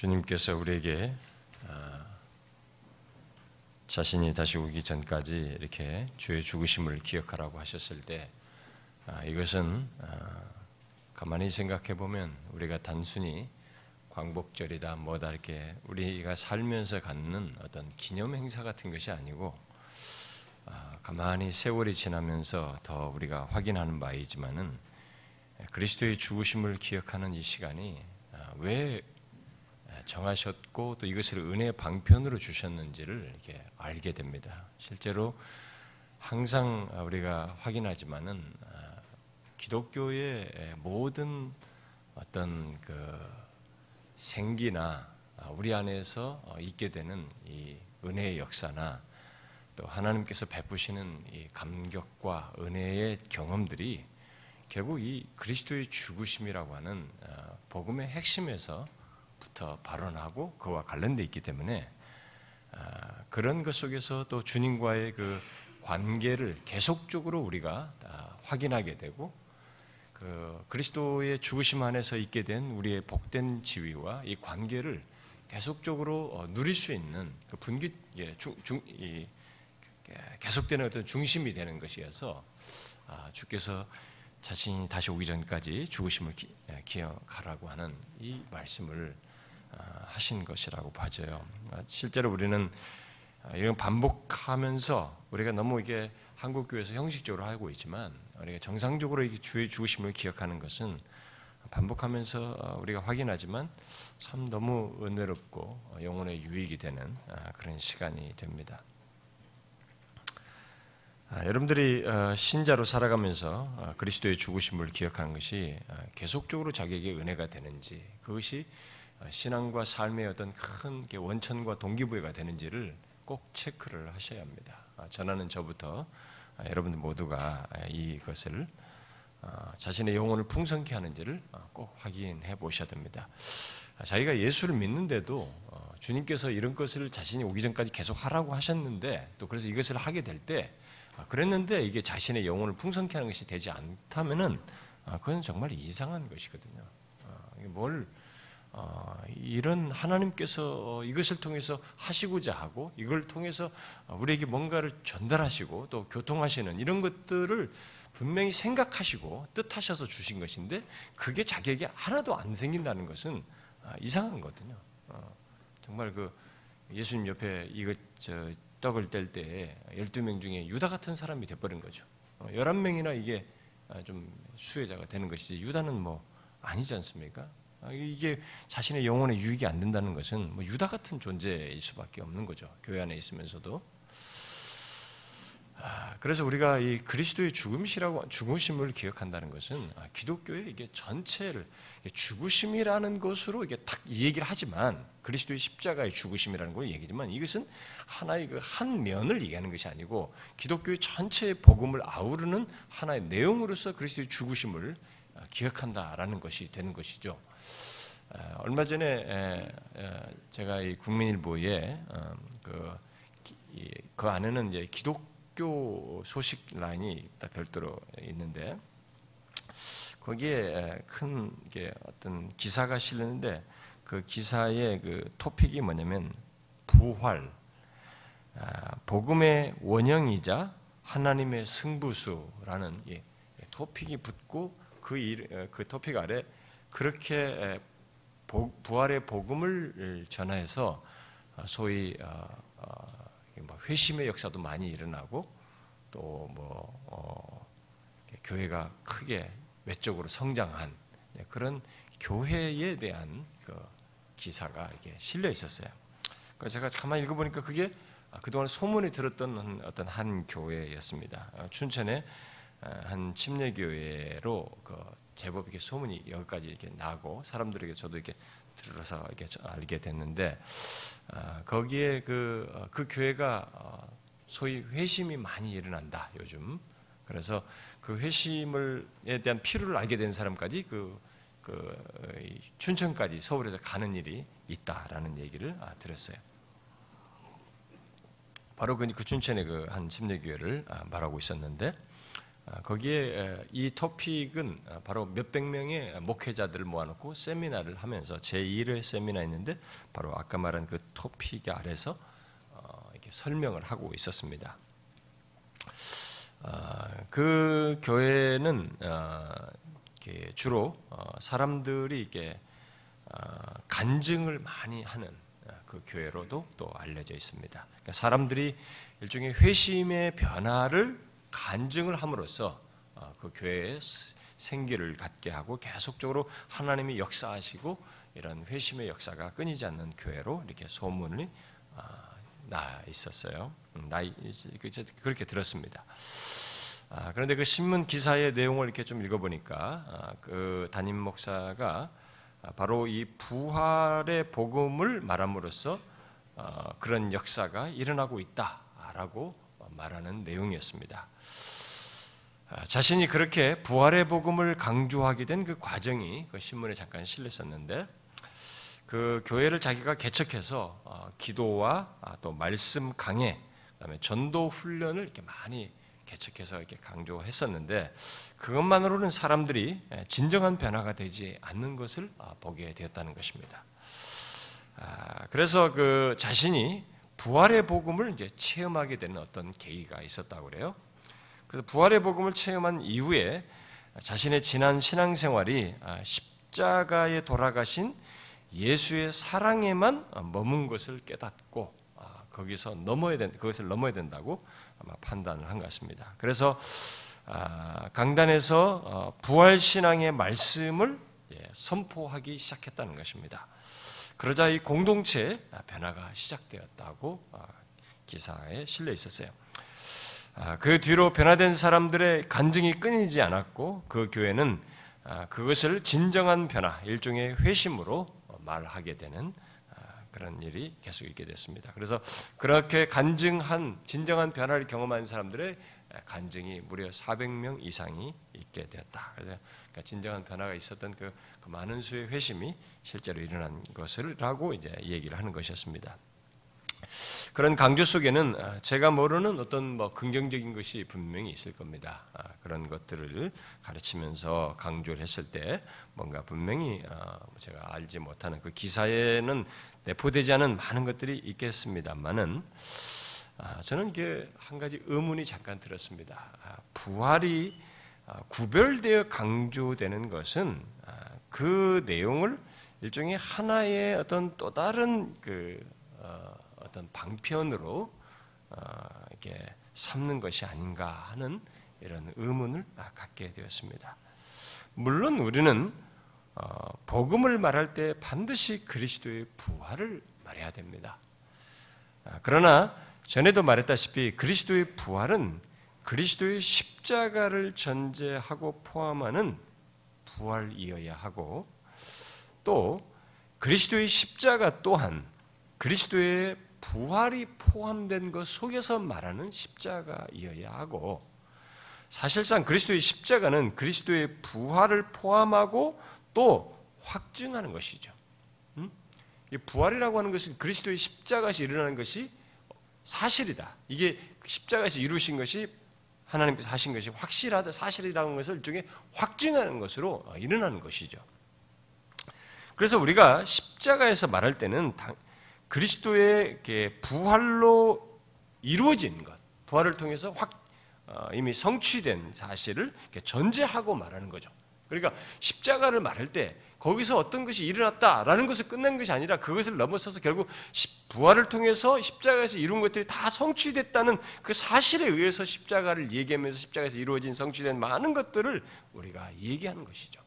주님께서 우리에게 아, 자신이 다시 오기 전까지 이렇게 주의 죽으심을 기억하라고 하셨을 때 아, 이것은 아, 가만히 생각해 보면 우리가 단순히 광복절이다 뭐다 이렇게 우리가 살면서 갖는 어떤 기념 행사 같은 것이 아니고 가만히 세월이 지나면서 더 우리가 확인하는 바이지만은 그리스도의 죽으심을 기억하는 이 시간이 왜 정하셨고 또 이것을 은혜의 방편으로 주셨는지를 이렇게 알게 됩니다. 실제로 항상 우리가 확인하지만은 아, 기독교의 모든 어떤 그 생기나 우리 안에서 어, 있게 되는 이 은혜의 역사나 또 하나님께서 베푸시는 이 감격과 은혜의 경험들이 결국 이 그리스도의 죽으심이라고 하는 어, 복음의 핵심에서 부터 발언하고 그와 관련돼 있기 때문에 아, 그런 것 속에서 또 주님과의 그 관계를 계속적으로 우리가 아, 확인하게 되고 그 그리스도의 죽으심 안에서 있게 된 우리의 복된 지위와 이 관계를 계속적으로 어, 누릴 수 있는 그 분기 예, 중, 중, 이, 계속되는 어떤 중심이 되는 것이어서 아, 주께서 자신이 다시 오기 전까지 죽으심을 기, 예, 기억하라고 하는 이 말씀을 아, 하신 것이라고 봐져요. 아, 실제로 우리는 아, 이런 반복하면서 우리가 너무 이게 한국 교회에서 형식적으로 하고 있지만 우리가 정상적으로 주의 죽으심을 기억하는 것은 반복하면서 우리가 확인하지만 참 너무 은혜롭고 영혼의 유익이 되는 그런 시간이 됩니다. 여러분들이 어, 신자로 살아가면서 어, 그리스도의 죽으심을 기억하는 것이 계속적으로 자기에게 은혜가 되는지 그것이 신앙과 삶의 어떤 큰 원천과 동기부여가 되는지를 꼭 체크를 하셔야 합니다. 아, 전하는 저부터 아, 여러분들 모두가 이것을 아, 자신의 영혼을 풍성케 하는지를 꼭 확인해 보셔야 됩니다. 자기가 예수를 믿는데도 어, 주님께서 이런 것을 자신이 오기 전까지 계속 하라고 하셨는데 또 그래서 이것을 하게 될 때 그랬는데 이게 자신의 영혼을 풍성케 하는 것이 되지 않다면은 그건 정말 이상한 것이거든요. 뭘 어, 이런 하나님께서 이것을 통해서 하시고자 하고 이걸 통해서 우리에게 뭔가를 전달하시고 또 교통하시는 이런 것들을 분명히 생각하시고 뜻하셔서 주신 것인데 그게 자기에게 하나도 안 생긴다는 것은 아, 이상한 거거든요. 어, 정말 그 예수님 옆에 이것 저 떡을 뗄 때 12명 중에 유다 같은 사람이 돼버린 거죠. 11명이나 어, 이게 아, 좀 수혜자가 되는 것이지 유다는 뭐 아니지 않습니까? 아, 이게 자신의 영혼에 유익이 안 된다는 것은 뭐 유다 같은 존재일 수밖에 없는 거죠. 교회 안에 있으면서도. 아, 그래서 우리가 이 그리스도의 죽음이라고 죽으심을 기억한다는 것은 아, 기독교의 이게 전체를 죽으심이라는 것으로 이게 딱이 얘기를 하지만 그리스도의 십자가의 죽으심이라는 걸 얘기지만 이것은 하나의 그 한 면을 얘기하는 것이 아니고 기독교의 전체의 복음을 아우르는 하나의 내용으로서 그리스도의 죽으심을 기억한다라는 것이 되는 것이죠. 얼마 전에 제가 이 국민일보에 어, 그, 그 안에는 이제 기독교 소식 라인이 별도로 있는데 거기에 큰 어떤 기사가 실렸는데 그 기사의 그 토픽이 뭐냐면 부활, 아, 복음의 원형이자 하나님의 승부수라는 토픽이 붙고 그, 일, 그 토픽 아래 그렇게 부활의 복음을 전해서 소위 어, 어, 뭐 회심의 역사도 많이 일어나고 또뭐 어, 교회가 크게 외적으로 성장한 네, 그런 교회에 대한 그 기사가 이렇게 실려 있었어요. 그래서 제가 가만히 읽어보니까 그게 그동안 소문이 들었던 어떤 한 교회였습니다. 춘천에 한 침례교회로 그 제법 이렇게 소문이 여기까지 이렇게 나고 사람들에게 저도 이렇게 들어서 이렇게 알게 됐는데 아, 거기에 그, 어, 그 교회가 어, 소위 회심이 많이 일어난다 요즘 그래서 그 회심을에 대한 필요를 알게 된 사람까지 그, 그 춘천까지 서울에서 가는 일이 있다라는 얘기를 아, 들었어요. 바로 그, 그 춘천의 그 한 침례교회를 아, 말하고 있었는데 아, 거기에 이 토픽은 바로 몇백 명의 목회자들을 모아놓고 세미나를 하면서 제1회 세미나 있는데 바로 아까 말한 그 토픽 아래서 어, 이렇게 설명을 하고 있었습니다. 아, 그 교회는 어, 주로 어, 사람들이 이렇게 간증을 많이 하는 그 교회로도 또 알려져 있습니다. 그러니까 사람들이 일종의 회심의 변화를 간증을 함으로써 어, 그 교회의 생기를 갖게 하고 계속적으로 하나님이 역사하시고 이런 회심의 역사가 끊이지 않는 교회로 이렇게 소문이 어, 나 있었어요. 음, 나 그렇게 들었습니다. 아, 그런데 그 신문 기사의 내용을 이렇게 좀 읽어보니까 아, 그 담임 목사가 바로 이 부활의 복음을 말함으로써 어, 그런 역사가 일어나고 있다라고 말하는 내용이었습니다. 아, 자신이 그렇게 부활의 복음을 강조하게 된 그 과정이 그 신문에 잠깐 실렸었는데 그 교회를 자기가 개척해서 어, 기도와 아, 또 말씀 강해, 그다음에 전도 훈련을 이렇게 많이 개척해서 이렇게 강조했었는데 그것만으로는 사람들이 진정한 변화가 되지 않는 것을 아, 보게 되었다는 것입니다. 그래서 그 자신이 부활의 복음을 이제 체험하게 되는 어떤 계기가 있었다고 그래요. 그래서 부활의 복음을 체험한 이후에 자신의 지난 신앙생활이 아, 십자가에 돌아가신 예수의 사랑에만 머문 것을 깨닫고 아, 거기서 넘어야 된 그것을 넘어야 된다고 아마 판단을 한 것 같습니다. 그래서 아, 강단에서 어, 부활 신앙의 말씀을 예, 선포하기 시작했다는 것입니다. 그러자 이 공동체 변화가 시작되었다고 아, 기사에 실려 있었어요. 아, 그 뒤로 변화된 사람들의 간증이 끊이지 않았고 그 교회는 아, 그것을 진정한 변화, 일종의 회심으로 말하게 되는 그런 일이 계속 있게 됐습니다. 그래서 그렇게 간증한 진정한 변화를 경험한 사람들의 간증이 무려 400명 이상이 있게 되었다. 그래서 그러니까 진정한 변화가 있었던 그, 그 많은 수의 회심이 실제로 일어난 것을 라고 이제 얘기를 하는 것이었습니다. 그런 강조 속에는 아, 제가 모르는 어떤 뭐 긍정적인 것이 분명히 있을 겁니다. 아, 그런 것들을 가르치면서 강조를 했을 때 뭔가 분명히 아, 제가 알지 못하는 그 기사에는 내포되지 않은 많은 것들이 있겠습니다만은 저는 이게 한 가지 의문이 잠깐 들었습니다. 부활이 구별되어 강조되는 것은 그 내용을 일종의 하나의 어떤 또 다른 그 어, 떤 방편으로 어, 이렇게 삼는 것이 아닌가 하는 이런 의문을 갖게 되었습니다. 물론 우리는 어, 복음을 말할 때 반드시 그리스도의 부활을 말해야 됩니다. 아, 그러나 전에도 말했다시피 그리스도의 부활은 그리스도의 십자가를 전제하고 포함하는 부활이어야 하고 또 그리스도의 십자가 또한 그리스도의 부활이 포함된 것 속에서 말하는 십자가이어야 하고 사실상 그리스도의 십자가는 그리스도의 부활을 포함하고 또 확증하는 것이죠. 음? 부활이라고 하는 것은 그리스도의 십자가에서 일어나는 것이 사실이다. 이게 십자가에서 이루신 것이 하나님께서 하신 것이 확실하다, 사실이라는 것을 일종의 확증하는 것으로 일어나는 것이죠. 그래서 우리가 십자가에서 말할 때는 그리스도의 부활로 이루어진 것, 부활을 통해서 확 어, 이미 성취된 사실을 전제하고 말하는 거죠. 그러니까 십자가를 말할 때 거기서 어떤 것이 일어났다라는 것을 끝낸 것이 아니라 그것을 넘어서서 결국 부활을 통해서 십자가에서 이룬 것들이 다 성취됐다는 그 사실에 의해서 십자가를 얘기하면서 십자가에서 이루어진 성취된 많은 것들을 우리가 얘기하는 것이죠.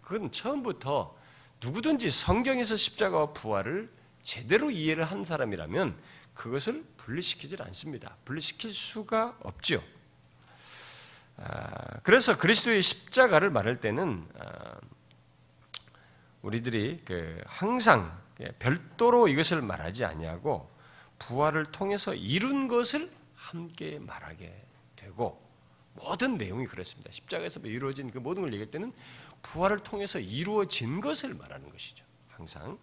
그건 처음부터 누구든지 성경에서 십자가와 부활을 제대로 이해를 한 사람이라면 그것을 분리시키질 않습니다. 분리시킬 수가 없죠. 아, 그래서 그리스도의 십자가를 말할 때는 아, 우리들이 그 항상 별도로 이것을 말하지 아니하고 부활을 통해서 이룬 것을 함께 말하게 되고 모든 내용이 그렇습니다. 십자가에서 이루어진 그 모든 걸 얘기할 때는 부활을 통해서 이루어진 것을 말하는 것이죠. 항상.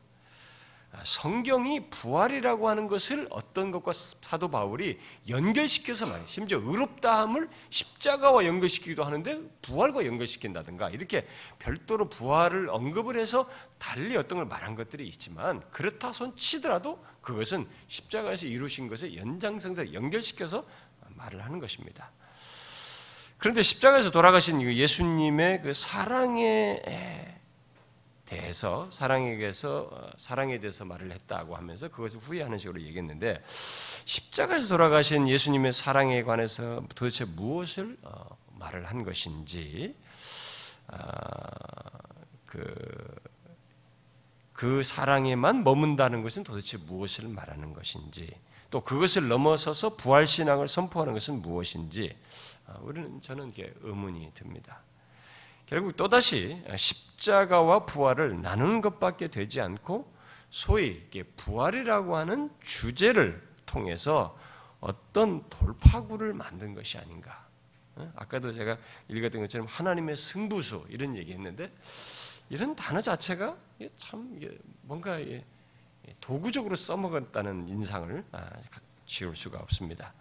성경이 부활이라고 하는 것을 어떤 것과 사도 바울이 연결시켜서 말해 심지어 의롭다함을 십자가와 연결시키기도 하는데 부활과 연결시킨다든가 이렇게 별도로 부활을 언급을 해서 달리 어떤 걸 말한 것들이 있지만 그렇다 손 치더라도 그것은 십자가에서 이루신 것에 연장선상 연결시켜서 말을 하는 것입니다. 그런데 십자가에서 돌아가신 예수님의 그 사랑의 대해서 사랑에게서 어, 사랑에 대해서 말을 했다고 하면서 그것을 후회하는 식으로 얘기했는데 십자가에서 돌아가신 예수님의 사랑에 관해서 도대체 무엇을 어, 말을 한 것인지 아, 그, 그 사랑에만 머문다는 것은 도대체 무엇을 말하는 것인지 또 그것을 넘어서서 부활 신앙을 선포하는 것은 무엇인지 아, 우리는 저는 이게 의문이 듭니다. 결국 또다시 십자가와 부활을 나누는 것밖에 되지 않고 소위 부활이라고 하는 주제를 통해서 어떤 돌파구를 만든 것이 아닌가. 어? 아까도 제가 읽었던 것처럼 하나님의 승부수 이런 얘기했는데 이런 단어 자체가 참 뭔가 도구적으로 써먹었다는 인상을 아, 지울 수가 없습니다.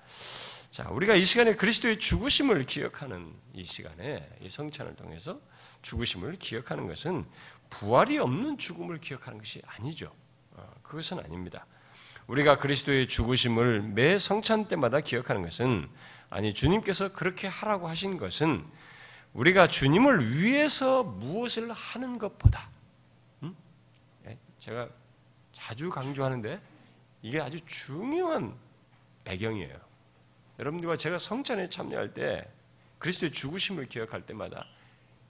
자, 우리가 이 시간에 그리스도의 죽으심을 기억하는 이 시간에 이 성찬을 통해서 죽으심을 기억하는 것은 부활이 없는 죽음을 기억하는 것이 아니죠. 어, 그것은 아닙니다. 우리가 그리스도의 죽으심을 매 성찬 때마다 기억하는 것은 아니 주님께서 그렇게 하라고 하신 것은 우리가 주님을 위해서 무엇을 하는 것보다 음? 예, 제가 자주 강조하는데 이게 아주 중요한 배경이에요. 여러분들과 제가 성찬에 참여할 때 그리스도의 죽으심을 기억할 때마다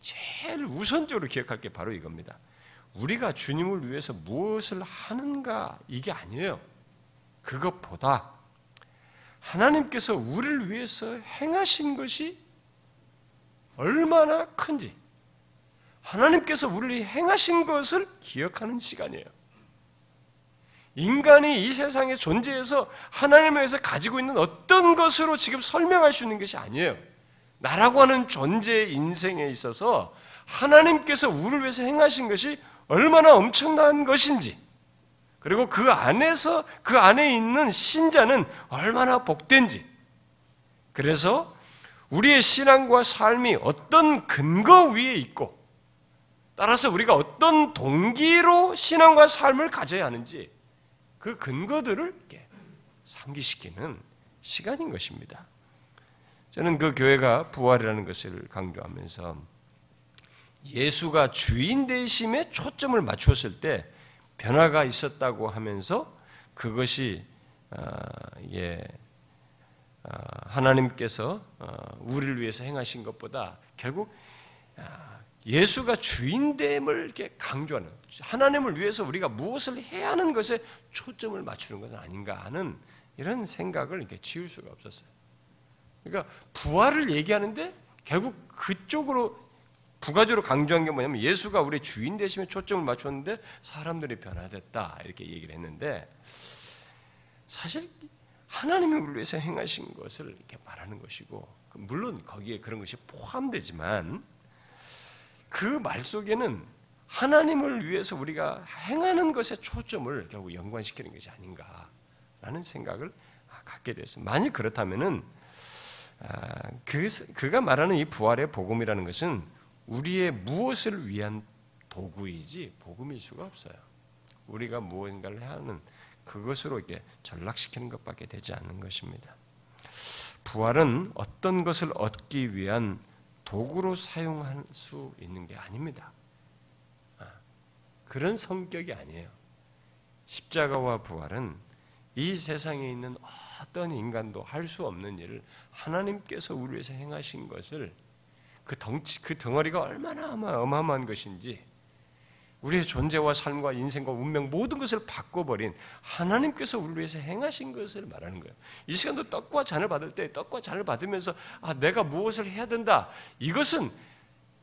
제일 우선적으로 기억할 게 바로 이겁니다. 우리가 주님을 위해서 무엇을 하는가 이게 아니에요. 그것보다 하나님께서 우리를 위해서 행하신 것이 얼마나 큰지 하나님께서 우리를 행하신 것을 기억하는 시간이에요. 인간이 이 세상에 존재해서 하나님에서 가지고 있는 어떤 것으로 지금 설명할 수 있는 것이 아니에요. 나라고 하는 존재 인생에 있어서 하나님께서 우리를 위해서 행하신 것이 얼마나 엄청난 것인지, 그리고 그 안에서 그 안에 있는 신자는 얼마나 복된지, 그래서 우리의 신앙과 삶이 어떤 근거 위에 있고, 따라서 우리가 어떤 동기로 신앙과 삶을 가져야 하는지, 그 근거들을 상기시키는 시간인 것입니다. 저는 그 교회가 부활이라는 것을 강조하면서 예수가 주인 되심에 초점을 맞추었을 때 변화가 있었다고 하면서 그것이 예, 하나님께서 어, 우리를 위해서 행하신 것보다 결국 아, 예수가 주인됨을 이렇게 강조하는 하나님을 위해서 우리가 무엇을 해야 하는 것에 초점을 맞추는 것은 아닌가 하는 이런 생각을 이렇게 지울 수가 없었어요. 그러니까 부활을 얘기하는데 결국 그쪽으로 부가적으로 강조한 게 뭐냐면 예수가 우리 주인 되심에 초점을 맞췄는데 사람들이 변화됐다 이렇게 얘기를 했는데 사실 하나님이 우리 위해서 행하신 것을 이렇게 말하는 것이고 물론 거기에 그런 것이 포함되지만 그 말 속에는 하나님을 위해서 우리가 행하는 것에 초점을 결국 연관시키는 것이 아닌가라는 생각을 갖게 됐습니다. 만약 그렇다면은 아, 그, 그가 말하는 이 부활의 복음이라는 것은 우리의 무엇을 위한 도구이지 복음일 수가 없어요. 우리가 무언가를 하는 그것으로 이렇게 전락시키는 것밖에 되지 않는 것입니다. 부활은 어떤 것을 얻기 위한 도구로 사용할 수 있는 게 아닙니다. 아, 그런 성격이 아니에요. 십자가와 부활은 이 세상에 있는 어떤 인간도 할 수 없는 일을 하나님께서 우리 위해서 행하신 것을 그 덩치, 그 덩어리가 얼마나 어마어마한 것인지 우리의 존재와 삶과 인생과 운명 모든 것을 바꿔버린 하나님께서 우리 위해서 행하신 것을 말하는 거예요. 이 시간도 떡과 잔을 받을 때 떡과 잔을 받으면서 아 내가 무엇을 해야 된다. 이것은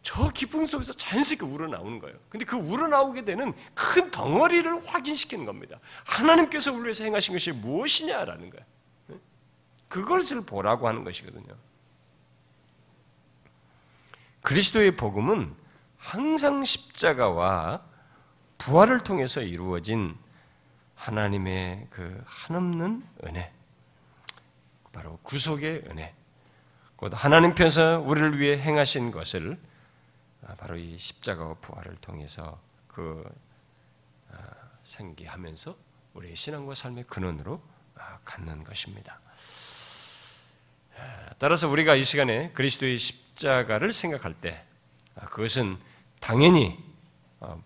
저 기쁨 속에서 자연스럽게 우러나오는 거예요. 근데 그 우러나오게 되는 큰 덩어리를 확인시키는 겁니다. 하나님께서 우리 위해서 행하신 것이 무엇이냐라는 거예요. 그것을 보라고 하는 것이거든요. 그리스도의 복음은 항상 십자가와 부활을 통해서 이루어진 하나님의 그 한없는 은혜, 바로 구속의 은혜, 곧 하나님 편에서 우리를 위해 행하신 것을 바로 이 십자가와 부활을 통해서 그 아, 생기하면서 우리의 신앙과 삶의 근원으로 아, 갖는 것입니다. 따라서 우리가 이 시간에 그리스도의 십자가를 생각할 때 아, 그것은 당연히 어,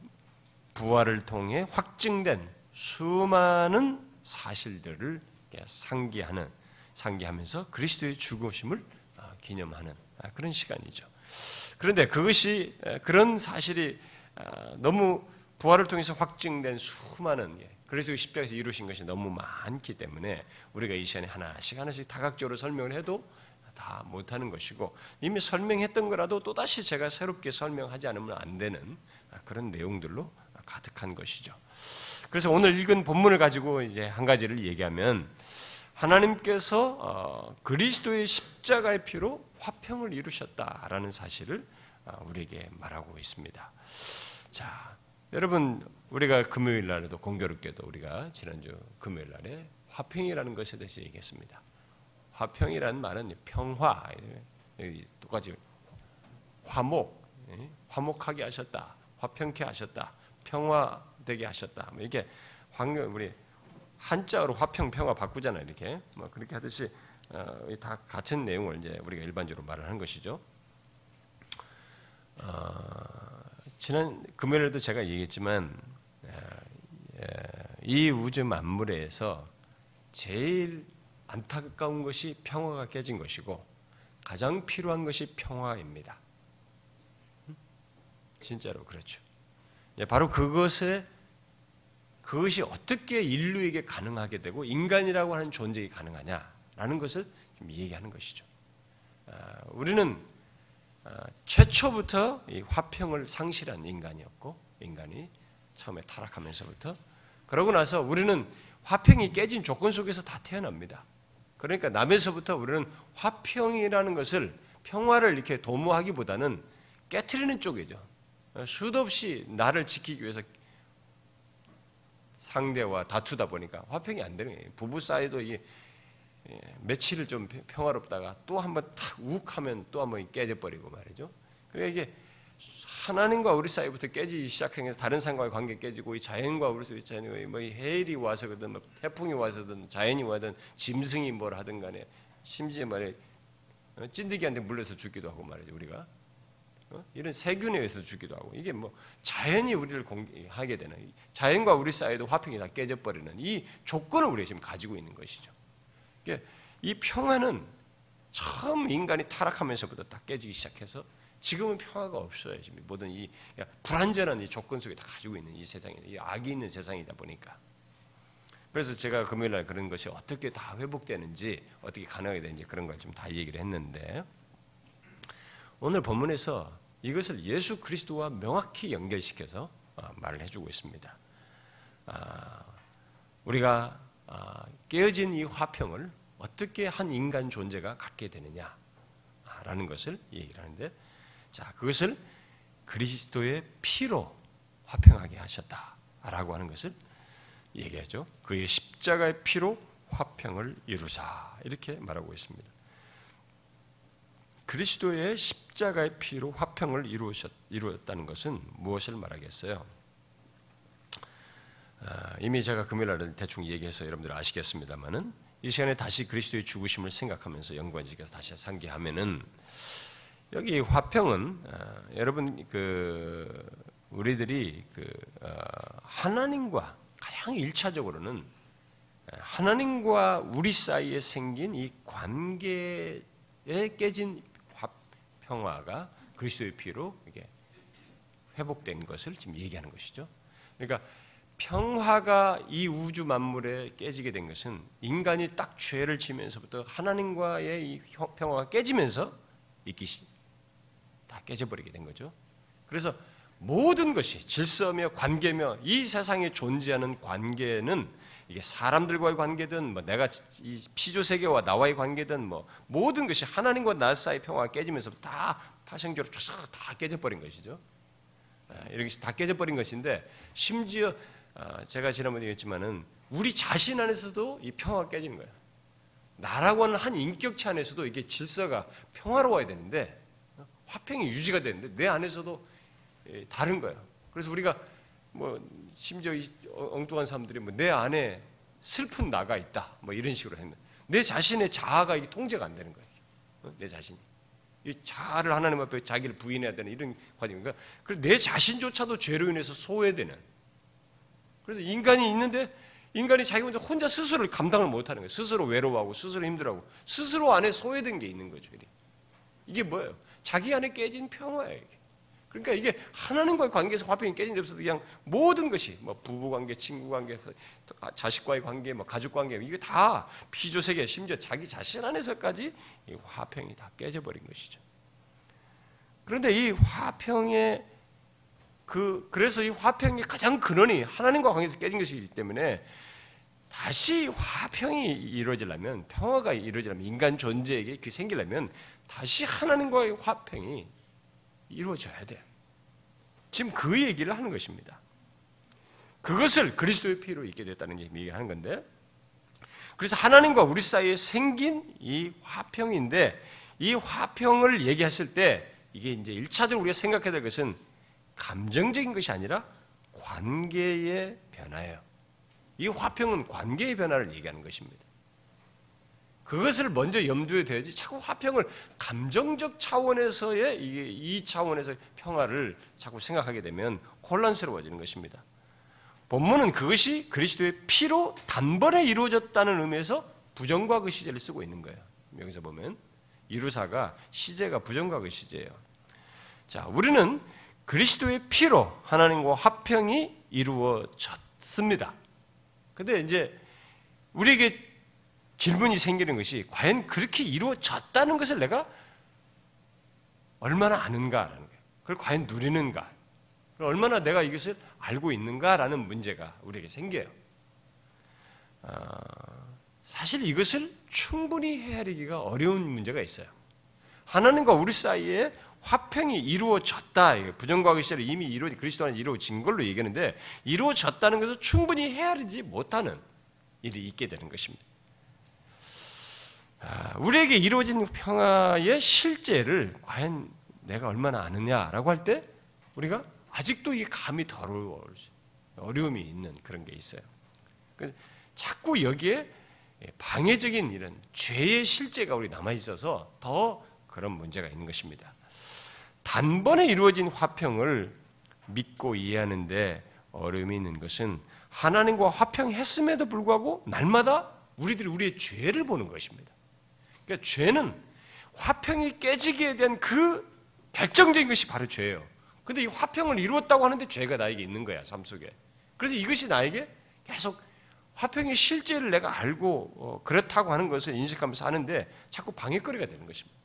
부활을 통해 확증된 수많은 사실들을 상기하는 상기하면서 그리스도의 죽으심을 아, 기념하는 그런 시간이죠. 그런데 그것이 그런 사실이 너무 부활을 통해서 확증된 수많은 그래서 십자가에서 이루신 것이 너무 많기 때문에 우리가 이 시간에 하나씩 하나씩 다각적으로 설명을 해도 다 못하는 것이고 이미 설명했던 거라도 또 다시 제가 새롭게 설명하지 않으면 안 되는 그런 내용들로 가득한 것이죠. 그래서 오늘 읽은 본문을 가지고 이제 한 가지를 얘기하면 하나님께서 어, 그리스도의 십자가의 피로 화평을 이루셨다라는 사실을 어, 우리에게 말하고 있습니다. 자, 여러분 우리가 금요일 날에도 공교롭게도 우리가 지난주 금요일 날에 화평이라는 것에 대해서 얘기했습니다. 화평이라는 말은 평화, 똑같이 화목, 화목하게 하셨다, 화평케 하셨다, 평화되게 하셨다. 뭐 이게 황금 우리 한자어로 화평, 평화 바꾸잖아요. 이렇게 뭐 그렇게 하듯이 어, 다 같은 내용을 이제 우리가 일반적으로 말을 하는 것이죠. 어, 지난 금요일에도 제가 얘기했지만 이 우주 만물에서 제일 안타까운 것이 평화가 깨진 것이고 가장 필요한 것이 평화입니다. 진짜로 그렇죠. 바로 그것에 그것이 어떻게 인류에게 가능하게 되고 인간이라고 하는 존재가 가능하냐라는 것을 얘기하는 것이죠. 아, 우리는 아, 최초부터 이 화평을 상실한 인간이었고 인간이 처음에 타락하면서부터 그러고 나서 우리는 화평이 깨진 조건 속에서 다 태어납니다. 그러니까 남에서부터 우리는 화평이라는 것을 평화를 이렇게 도모하기보다는 깨트리는 쪽이죠. 수도 없이 나를 지키기 위해서 상대와 다투다 보니까 화평이 안 되는 거예요. 부부 사이도 이게 예, 며칠을 좀 평화롭다가 또 한번 탁 욱하면 또 한번 깨져 버리고 말이죠. 그러니까 이게 하나님과 우리 사이부터 깨지기 시작해서 다른 상과의 관계 깨지고 이 자연과 우리 사이 자연이 뭐 해일이 와서든 뭐 태풍이 와서든 자연이 와든 짐승이 뭘 하든 간에 심지어 말에 어, 찐득이한테 물려서 죽기도 하고 말이죠 우리가 어? 이런 세균에 의해서 죽기도 하고 이게 뭐 자연이 우리를 공하게 되는 자연과 우리 사이도 화평이 다 깨져버리는 이 조건을 우리가 지금 가지고 있는 것이죠. 이 평화는 처음 인간이 타락하면서부터 다 깨지기 시작해서 지금은 평화가 없어요. 지금 모든 이 불안전한 이 조건 속에 다 가지고 있는 이 세상에 이 악이 있는 세상이다 보니까. 그래서 제가 금요일 날 그런 것이 어떻게 다 회복되는지 어떻게 가능하게 되는지 그런 걸 좀 다 얘기를 했는데 오늘 본문에서 이것을 예수 그리스도와 명확히 연결시켜서 어, 말을 해주고 있습니다. 아, 우리가 아, 깨어진 이 화평을 어떻게 한 인간 존재가 갖게 되느냐라는 것을 얘기를 하는데 자, 그것을 그리스도의 피로 화평하게 하셨다라고 하는 것을 얘기하죠. 그의 십자가의 피로 화평을 이루사 이렇게 말하고 있습니다. 그리스도의 십자가의 피로 화평을 이루셨, 이루었다는 것은 무엇을 말하겠어요? 아, 이미 제가 금요일 날 대충 얘기해서 여러분들 아시겠습니다만은 이 시간에 다시 그리스도의 죽으심을 생각하면서 연관지켜서 다시 상기하면은 여기 화평은 어, 여러분 그 우리들이 그 어, 하나님과 가장 일차적으로는 어, 하나님과 우리 사이에 생긴 이 관계에 깨진 평화가 그리스도의 피로 이게 회복된 것을 지금 얘기하는 것이죠. 그러니까 평화가 이 우주 만물에 깨지게 된 것은 인간이 딱 죄를 지면서부터 하나님과의 이 평화가 깨지면서 있기 다 깨져버리게 된 거죠. 그래서 모든 것이 질서며 관계며 이 세상에 존재하는 관계는 이게 사람들과의 관계든 뭐 내가 이 피조 세계와 나와의 관계든 뭐 모든 것이 하나님과 나 사이 평화가 깨지면서 다 파생적으로 다 깨져버린 것이죠. 아, 이런 것이 다 깨져버린 것인데 심지어 아, 제가 지난번에 얘기했지만은 우리 자신 안에서도 이 평화가 깨지는 거예요. 나라고 하는 한 인격체 안에서도 이게 질서가 평화로워야 되는데 화평이 유지가 되는데 내 안에서도 예, 다른 거예요. 그래서 우리가 뭐 심지어 엉뚱한 사람들이 뭐 내 안에 슬픈 나가 있다 뭐 이런 식으로 했는 내 자신의 자아가 이게 통제가 안 되는 거예요. 어? 내 자신이 이 자아를 하나님 앞에 자기를 부인해야 되는 이런 과정인가. 그래서 내 자신조차도 죄로 인해서 소외되는. 그래서 인간이 있는데 인간이 자기 혼자 혼자 스스로를 감당을 못하는 거예요. 스스로 외로워하고 스스로 힘들어하고 스스로 안에 소외된 게 있는 거죠. 이게 뭐예요? 자기 안에 깨진 평화예요. 이게. 그러니까 이게 하나님과의 관계에서 화평이 깨진 데서 그냥 모든 것이 뭐 부부 관계, 친구 관계, 자식과의 관계, 뭐 가족 관계 이게 다 피조 세계 심지어 자기 자신 안에서까지 이 화평이 다 깨져 버린 것이죠. 그런데 이 화평의 그 그래서 이 화평의 가장 근원이 하나님과 관계에서 깨진 것이기 때문에 다시 화평이 이루어지려면 평화가 이루어지려면 인간 존재에게 그 생기려면 다시 하나님과의 화평이 이루어져야 돼. 지금 그 얘기를 하는 것입니다. 그것을 그리스도의 피로 있게 됐다는 얘기하는 건데, 그래서 하나님과 우리 사이에 생긴 이 화평인데, 이 화평을 얘기했을 때, 이게 이제 1차적으로 우리가 생각해야 될 것은 감정적인 것이 아니라 관계의 변화예요. 이 화평은 관계의 변화를 얘기하는 것입니다. 그것을 먼저 염두에 둬야지 자꾸 화평을 감정적 차원에서의 이 차원에서 평화를 자꾸 생각하게 되면 혼란스러워지는 것입니다. 본문은 그것이 그리스도의 피로 단번에 이루어졌다는 의미에서 부정과그 시제를 쓰고 있는 거예요. 여기서 보면 이루사가 시제가 부정과그 시제예요. 자, 우리는 그리스도의 피로 하나님과 화평이 이루어졌습니다. 근데 이제 우리에게 질문이 생기는 것이 과연 그렇게 이루어졌다는 것을 내가 얼마나 아는가라는 거예요. 그걸 과연 누리는가? 얼마나 내가 이것을 알고 있는가라는 문제가 우리에게 생겨요. 어, 사실 이것을 충분히 헤아리기가 어려운 문제가 있어요. 하나님과 우리 사이에 화평이 이루어졌다. 부정과학 시절에 이미 이루어 그리스도 안에 이루어진 걸로 얘기하는데 이루어졌다는 것을 충분히 헤아리지 못하는 일이 있게 되는 것입니다. 아, 우리에게 이루어진 평화의 실제를 과연 내가 얼마나 아느냐라고 할 때 우리가 아직도 이 감이 덜 어려움이 있는 그런 게 있어요. 그 자꾸 여기에 방해적인 이런 죄의 실제가 우리 남아 있어서 더 그런 문제가 있는 것입니다. 단번에 이루어진 화평을 믿고 이해하는데 어려움이 있는 것은 하나님과 화평했음에도 불구하고 날마다 우리들이 우리의 죄를 보는 것입니다. 그러니까 죄는 화평이 깨지게 된그 결정적인 것이 바로 죄예요. 근데 이 화평을 이루었다고 하는데 죄가 나에게 있는 거야, 삶 속에. 그래서 이것이 나에게 계속 화평의 실제를 내가 알고 어, 그렇다고 하는 것을 인식하면서 하는데 자꾸 방해거리가 되는 것입니다.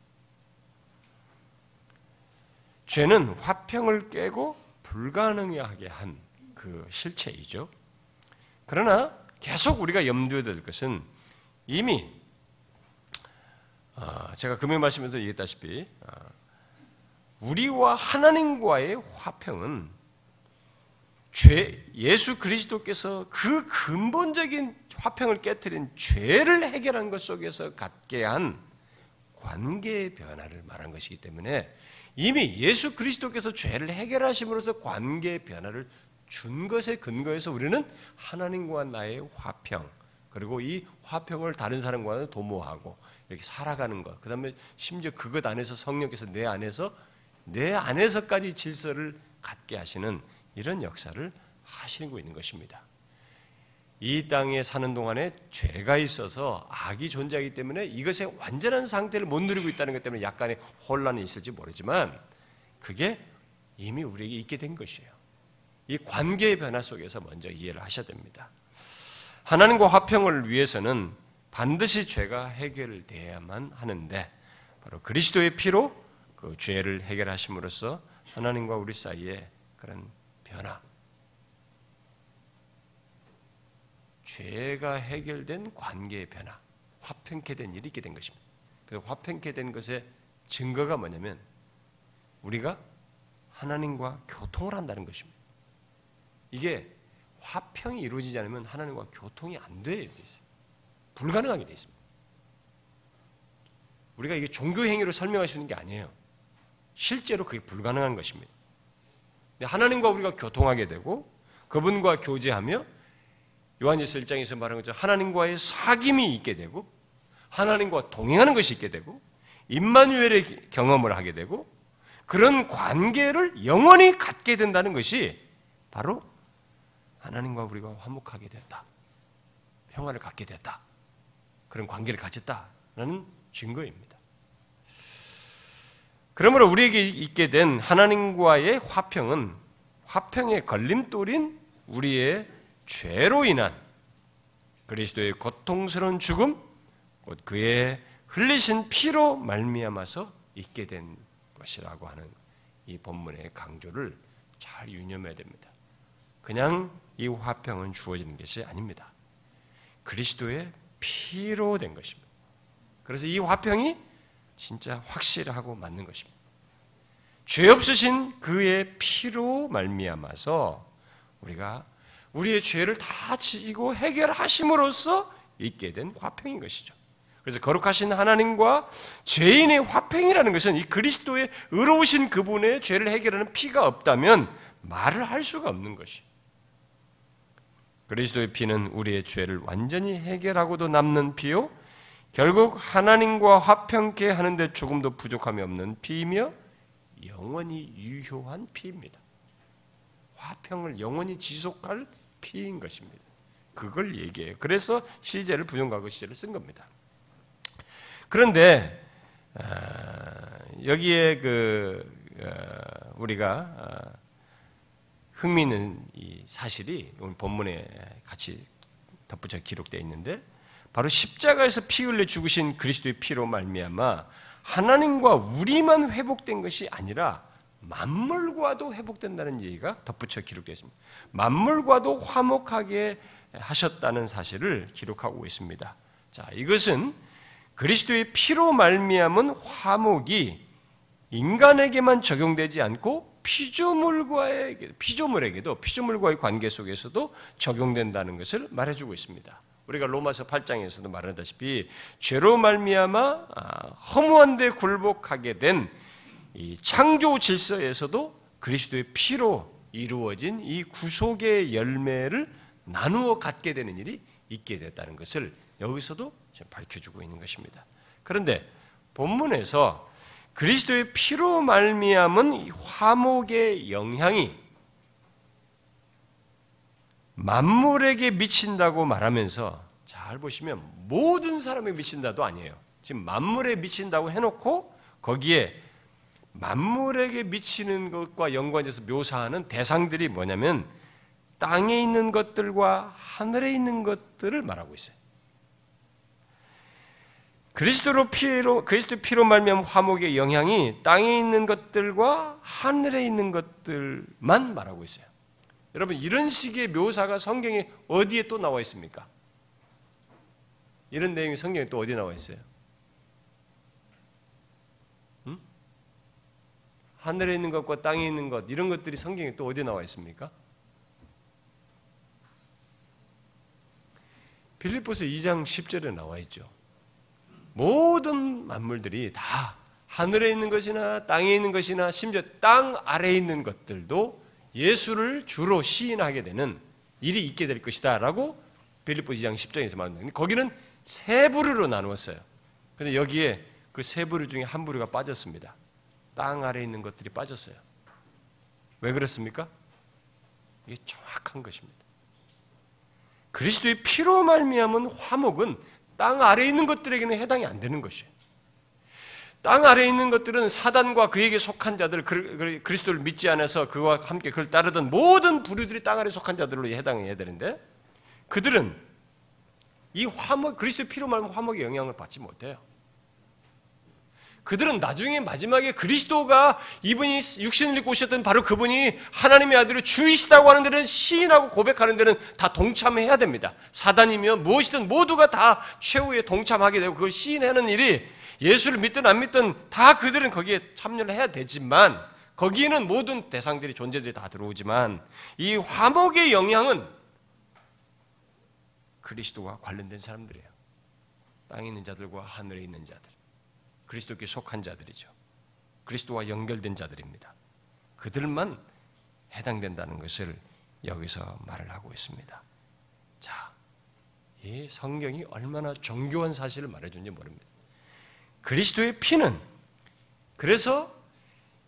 죄는 화평을 깨고 불가능하게 한 그 실체이죠. 그러나 계속 우리가 염두에 둘 것은 이미 아, 제가 금요 말씀에서 얘기했다시피 아, 우리와 하나님과의 화평은 죄, 예수 그리스도께서 그 근본적인 화평을 깨뜨린 죄를 해결한 것 속에서 갖게 한 관계의 변화를 말한 것이기 때문에 이미 예수 그리스도께서 죄를 해결하심으로써 관계의 변화를 준 것에 근거해서 우리는 하나님과 나의 화평, 그리고 이 화평을 다른 사람과는 도모하고 이렇게 살아가는 것. 그 다음에 심지어 그것 안에서 성령께서 내 안에서 내 안에서까지 질서를 갖게 하시는 이런 역사를 하시고 있는 것입니다. 이 땅에 사는 동안에 죄가 있어서 악이 존재하기 때문에 이것의 완전한 상태를 못 누리고 있다는 것 때문에 약간의 혼란이 있을지 모르지만 그게 이미 우리에게 있게 된 것이에요. 이 관계의 변화 속에서 먼저 이해를 하셔야 됩니다. 하나님과 화평을 위해서는 반드시 죄가 해결돼야만 하는데 바로 그리스도의 피로 그 죄를 해결하심으로써 하나님과 우리 사이에 그런 변화, 죄가 해결된 관계의 변화, 화평케 된 일이 있게 된 것입니다. 그 화평케 된 것의 증거가 뭐냐면 우리가 하나님과 교통을 한다는 것입니다. 이게 화평이 이루어지지 않으면 하나님과 교통이 안 돼요. 불가능하게 돼 있습니다. 우리가 이게 종교 행위로 설명할 수 있는 게 아니에요. 실제로 그게 불가능한 것입니다. 하나님과 우리가 교통하게 되고 그분과 교제하며 요한일서 1장에서 말한 것처럼 하나님과의 사귐이 있게 되고 하나님과 동행하는 것이 있게 되고 임마누엘의 경험을 하게 되고 그런 관계를 영원히 갖게 된다는 것이 바로 하나님과 우리가 화목하게 됐다. 평화를 갖게 됐다. 그런 관계를 가졌다라는 증거입니다. 그러므로 우리에게 있게 된 하나님과의 화평은 화평의 걸림돌인 우리의 죄로 인한 그리스도의 고통스러운 죽음, 곧 그의 흘리신 피로 말미암아서 있게 된 것이라고 하는 이 본문의 강조를 잘 유념해야 됩니다. 그냥 이 화평은 주어지는 것이 아닙니다. 그리스도의 피로 된 것입니다. 그래서 이 화평이 진짜 확실하고 맞는 것입니다. 죄 없으신 그의 피로 말미암아서 우리가 우리의 죄를 다 지고 해결하심으로써 있게 된 화평인 것이죠. 그래서 거룩하신 하나님과 죄인의 화평이라는 것은 이 그리스도의 의로우신 그분의 죄를 해결하는 피가 없다면 말을 할 수가 없는 것이. 그리스도의 피는 우리의 죄를 완전히 해결하고도 남는 피요. 결국 하나님과 화평케 하는데 조금도 부족함이 없는 피이며 영원히 유효한 피입니다. 화평을 영원히 지속할 피인 것입니다. 그걸 얘기해요. 그래서 시제를 부정과거 시제를 쓴 겁니다. 그런데 아, 여기에 그 아, 우리가 아, 흥미있는 사실이 오늘 본문에 같이 덧붙여 기록되어 있는데 바로 십자가에서 피 흘려 죽으신 그리스도의 피로 말미암아 하나님과 우리만 회복된 것이 아니라 만물과도 회복된다는 얘기가 덧붙여 기록되어 있습니다. 만물과도 화목하게 하셨다는 사실을 기록하고 있습니다. 자, 이것은 그리스도의 피로 말미암은 화목이 인간에게만 적용되지 않고 피조물과의 피조물에게도 피조물과의 관계 속에서도 적용된다는 것을 말해주고 있습니다. 우리가 로마서 8장에서도 말하다시피 죄로 말미암아 아, 허무한 데 굴복하게 된 창조 질서에서도 그리스도의 피로 이루어진 이 구속의 열매를 나누어 갖게 되는 일이 있게 됐다는 것을 여기서도 밝혀주고 있는 것입니다. 그런데 본문에서 그리스도의 피로 말미암은 화목의 영향이 만물에게 미친다고 말하면서 잘 보시면 모든 사람에 미친다도 아니에요. 지금 만물에 미친다고 해놓고 거기에 만물에게 미치는 것과 연관해서 묘사하는 대상들이 뭐냐면 땅에 있는 것들과 하늘에 있는 것들을 말하고 있어요. 그리스도로 피로 그리스도 피로 말미암 화목의 영향이 땅에 있는 것들과 하늘에 있는 것들만 말하고 있어요. 여러분 이런 식의 묘사가 성경에 어디에 또 나와 있습니까? 이런 내용이 성경에 또 어디 나와 있어요? 음? 하늘에 있는 것과 땅에 있는 것 이런 것들이 성경에 또 어디 나와 있습니까? 빌립보서 2장 10절에 나와 있죠. 모든 만물들이 다 하늘에 있는 것이나 땅에 있는 것이나 심지어 땅 아래에 있는 것들도 예수를 주로 시인하게 되는 일이 있게 될 것이다 라고 빌립보 2장 10장에서 말합니다. 거기는 세 부류로 나누었어요. 근데 여기에 그 세 부류 중에 한 부류가 빠졌습니다. 땅 아래에 있는 것들이 빠졌어요. 왜 그렇습니까? 이게 정확한 것입니다. 그리스도의 피로 말미암은 화목은 땅 아래에 있는 것들에게는 해당이 안 되는 것이에요. 땅 아래에 있는 것들은 사단과 그에게 속한 자들, 그리스도를 믿지 않아서 그와 함께 그를 따르던 모든 부류들이 땅 아래에 속한 자들로 해당해야 되는데 그들은 이 화목, 그리스도의 피로 말하면 화목의 영향을 받지 못해요. 그들은 나중에 마지막에 그리스도가 이분이 육신을 입고 오셨던 바로 그분이 하나님의 아들을 주이시다고 하는 데는 시인하고 고백하는 데는 다 동참해야 됩니다. 사단이며 무엇이든 모두가 다 최후에 동참하게 되고 그걸 시인하는 일이 예수를 믿든 안 믿든 다 그들은 거기에 참여를 해야 되지만 거기에는 모든 대상들이 존재들이 다 들어오지만 이 화목의 영향은 그리스도와 관련된 사람들이에요. 땅에 있는 자들과 하늘에 있는 자들. 그리스도께 속한 자들이죠. 그리스도와 연결된 자들입니다. 그들만 해당된다는 것을 여기서 말을 하고 있습니다. 자, 이 성경이 얼마나 정교한 사실을 말해주는지 모릅니다. 그리스도의 피는 그래서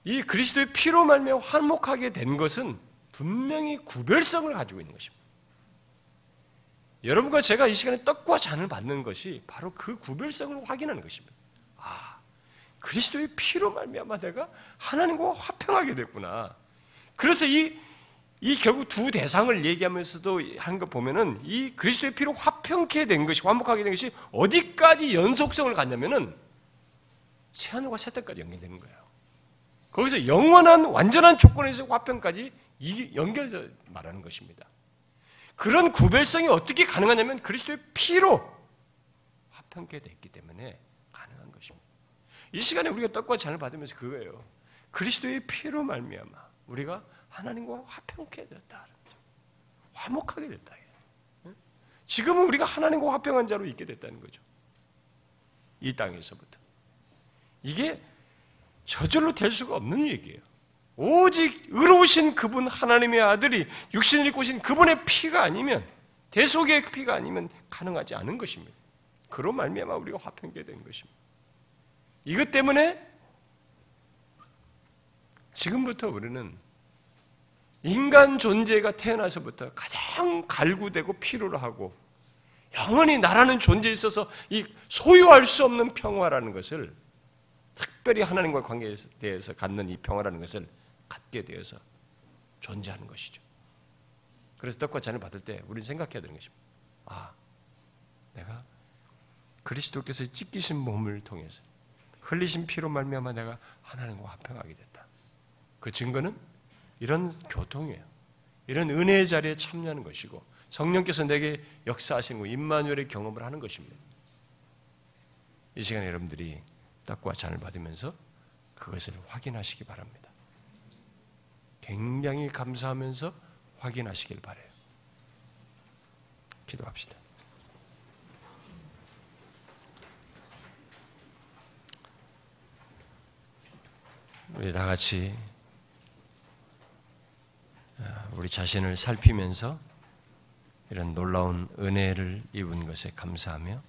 이 그리스도의 피로 말며 환목하게 된 것은 분명히 구별성을 가지고 있는 것입니다. 여러분과 제가 이 시간에 떡과 잔을 받는 것이 바로 그 구별성을 확인하는 것입니다. 아, 그리스도의 피로 말미암아 내가 하나님과 화평하게 됐구나. 그래서 이, 이 결국 두 대상을 얘기하면서도 하는 거 보면은 이 그리스도의 피로 화평케 된 것이, 화목하게 된 것이 어디까지 연속성을 갖냐면은 새하늘과 새 땅까지 연결되는 거예요. 거기서 영원한, 완전한 조건에서 화평까지 연결해서 말하는 것입니다. 그런 구별성이 어떻게 가능하냐면 그리스도의 피로 화평케 됐기 때문에. 이 시간에 우리가 떡과 잔을 받으면서 그거예요. 그리스도의 피로 말미암아 우리가 하나님과 화평케 됐다. 화목하게 됐다. 지금은 우리가 하나님과 화평한 자로 있게 됐다는 거죠. 이 땅에서부터. 이게 저절로 될 수가 없는 얘기예요. 오직 의로우신 그분 하나님의 아들이 육신을 오신 그분의 피가 아니면 대속의 피가 아니면 가능하지 않은 것입니다. 그로 말미암아 우리가 화평케 된 것입니다. 이것 때문에 지금부터 우리는 인간 존재가 태어나서부터 가장 갈구되고 필요로 하고 영원히 나라는 존재에 있어서 이 소유할 수 없는 평화라는 것을 특별히 하나님과 관계에 대해서 갖는 이 평화라는 것을 갖게 되어서 존재하는 것이죠. 그래서 떡과 잔을 받을 때 우리는 생각해야 되는 것입니다. 아, 내가 그리스도께서 찢기신 몸을 통해서 흘리신 피로 말미암아 내가 하나님과 화평하게 됐다. 그 증거는 이런 교통이에요. 이런 은혜의 자리에 참여하는 것이고 성령께서 내게 역사하시는 거 임마누엘의 경험을 하는 것입니다. 이 시간에 여러분들이 떡과 잔을 받으면서 그것을 확인하시기 바랍니다. 굉장히 감사하면서 확인하시길 바래요. 기도합시다. 우리 다 같이 아, 우리 자신을 살피면서 이런 놀라운 은혜를 입은 것에 감사하며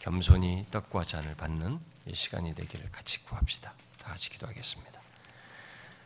겸손히 떡과 잔을 받는 이 시간이 되기를 같이 구합시다. 다 같이 기도하겠습니다.